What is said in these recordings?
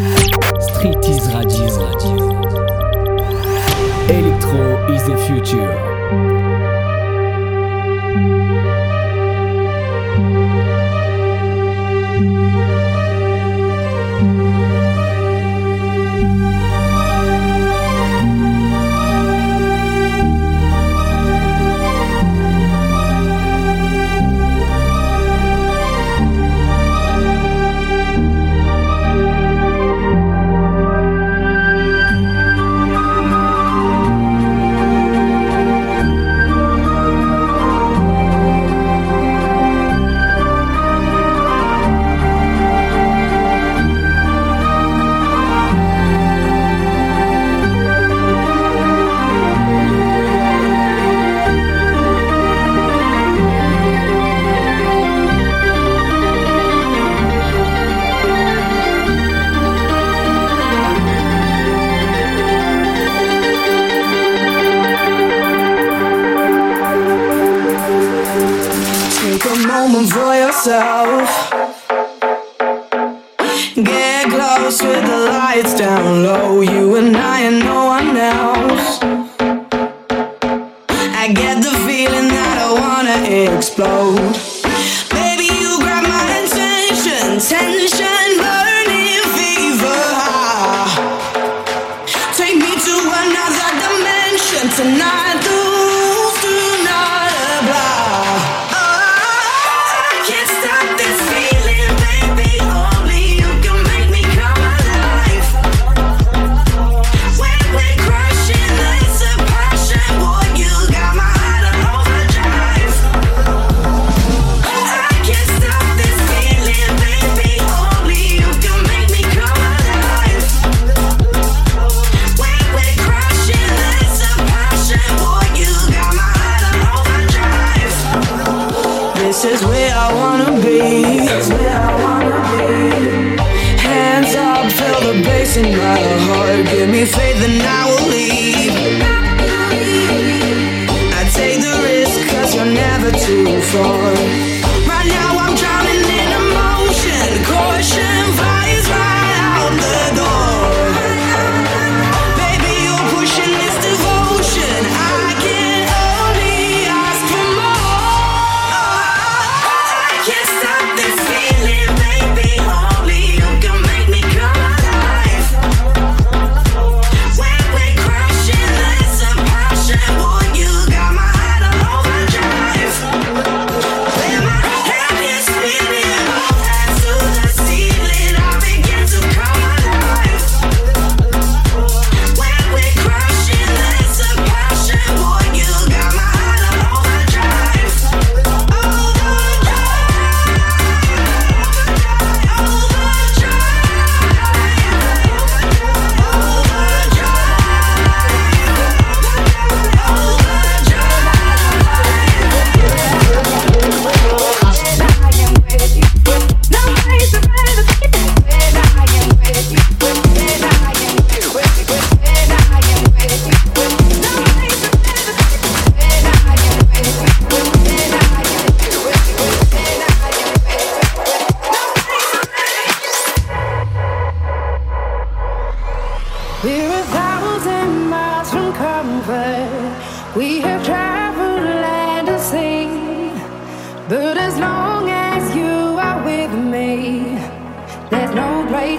Street is radio. Electro is the future.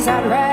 I'd rather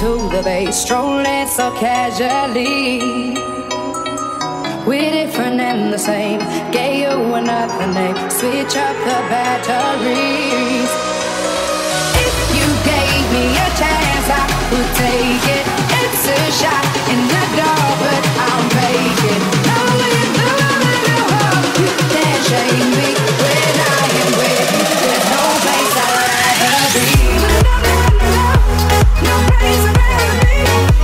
to the base, strolling so casually. We're different and the same. Gave you another name. Switch up the batteries. If you gave me a chance, I would take it. It's a shot in the dark, but I'll make it. No, you know, you can't me et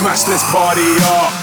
smash this party up.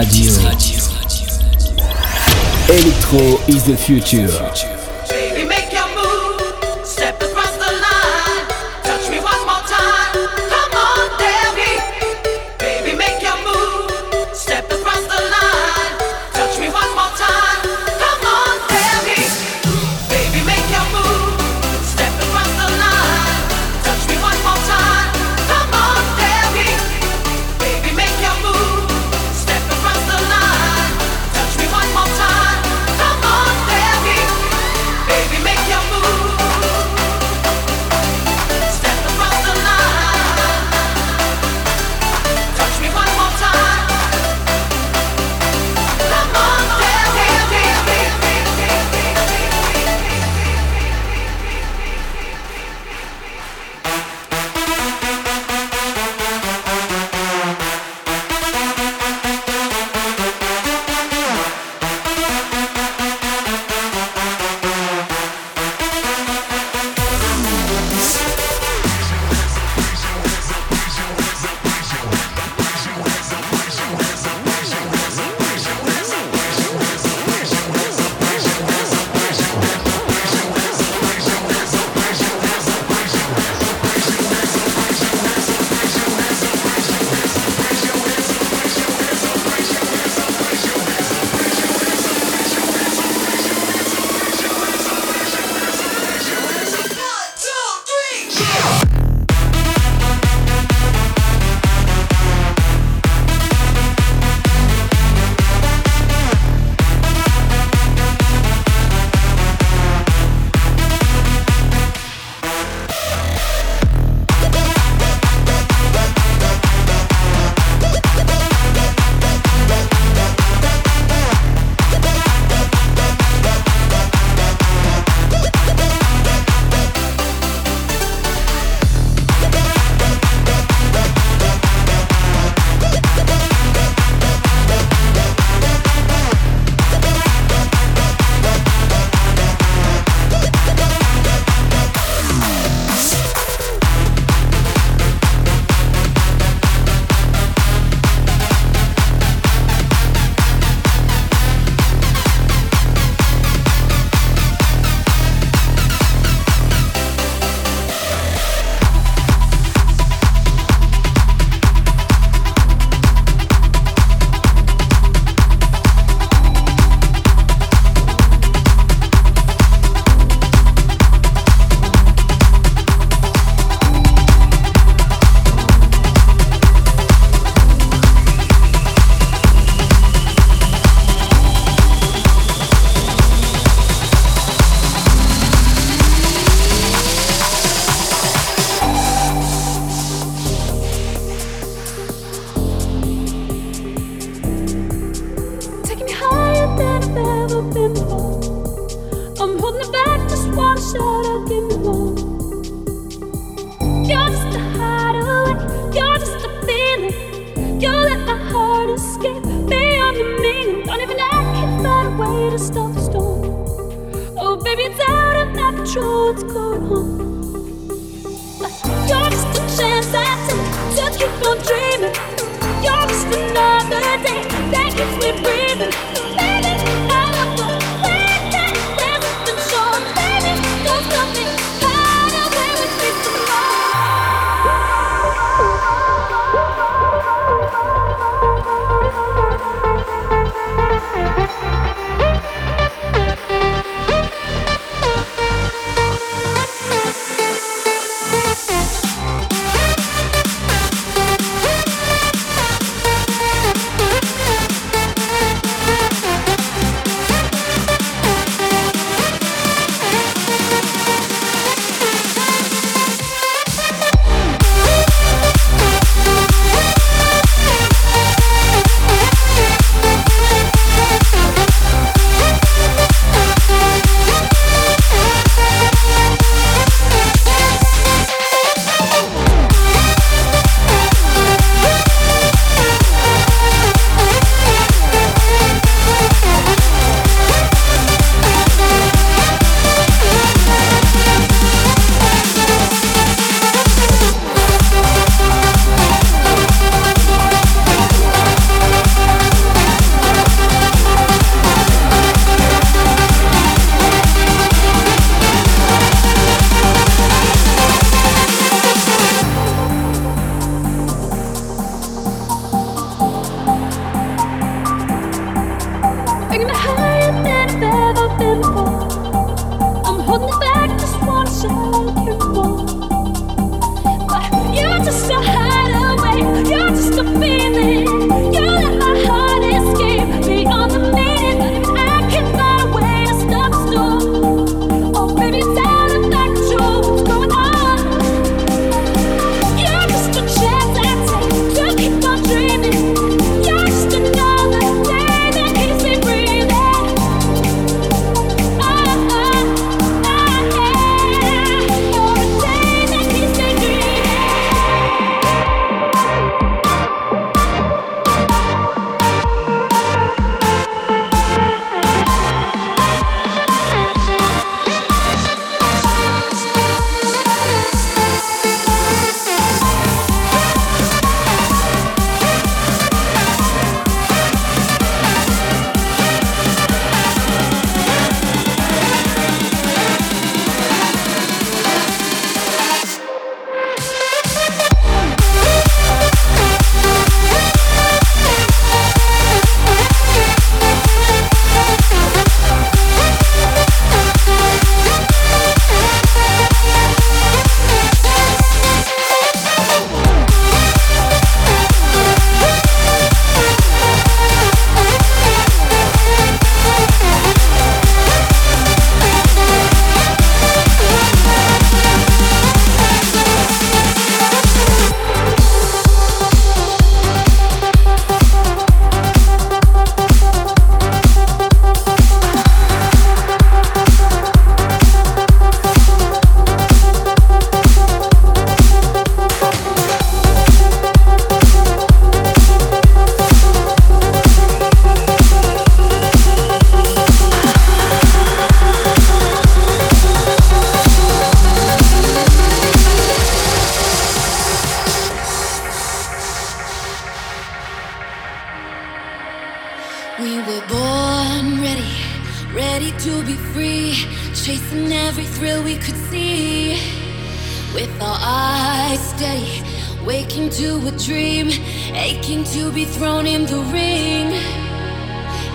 Radio. Electro is the future. I'm ready, ready to be free, chasing every thrill we could see. With our eyes steady, waking to a dream, aching to be thrown in the ring.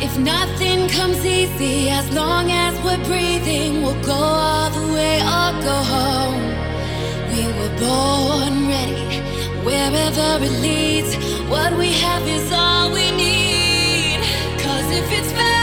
If nothing comes easy, as long as we're breathing, we'll go all the way or go home. We were born ready, wherever it leads, what we have is all we need if it's fair.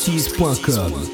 Sur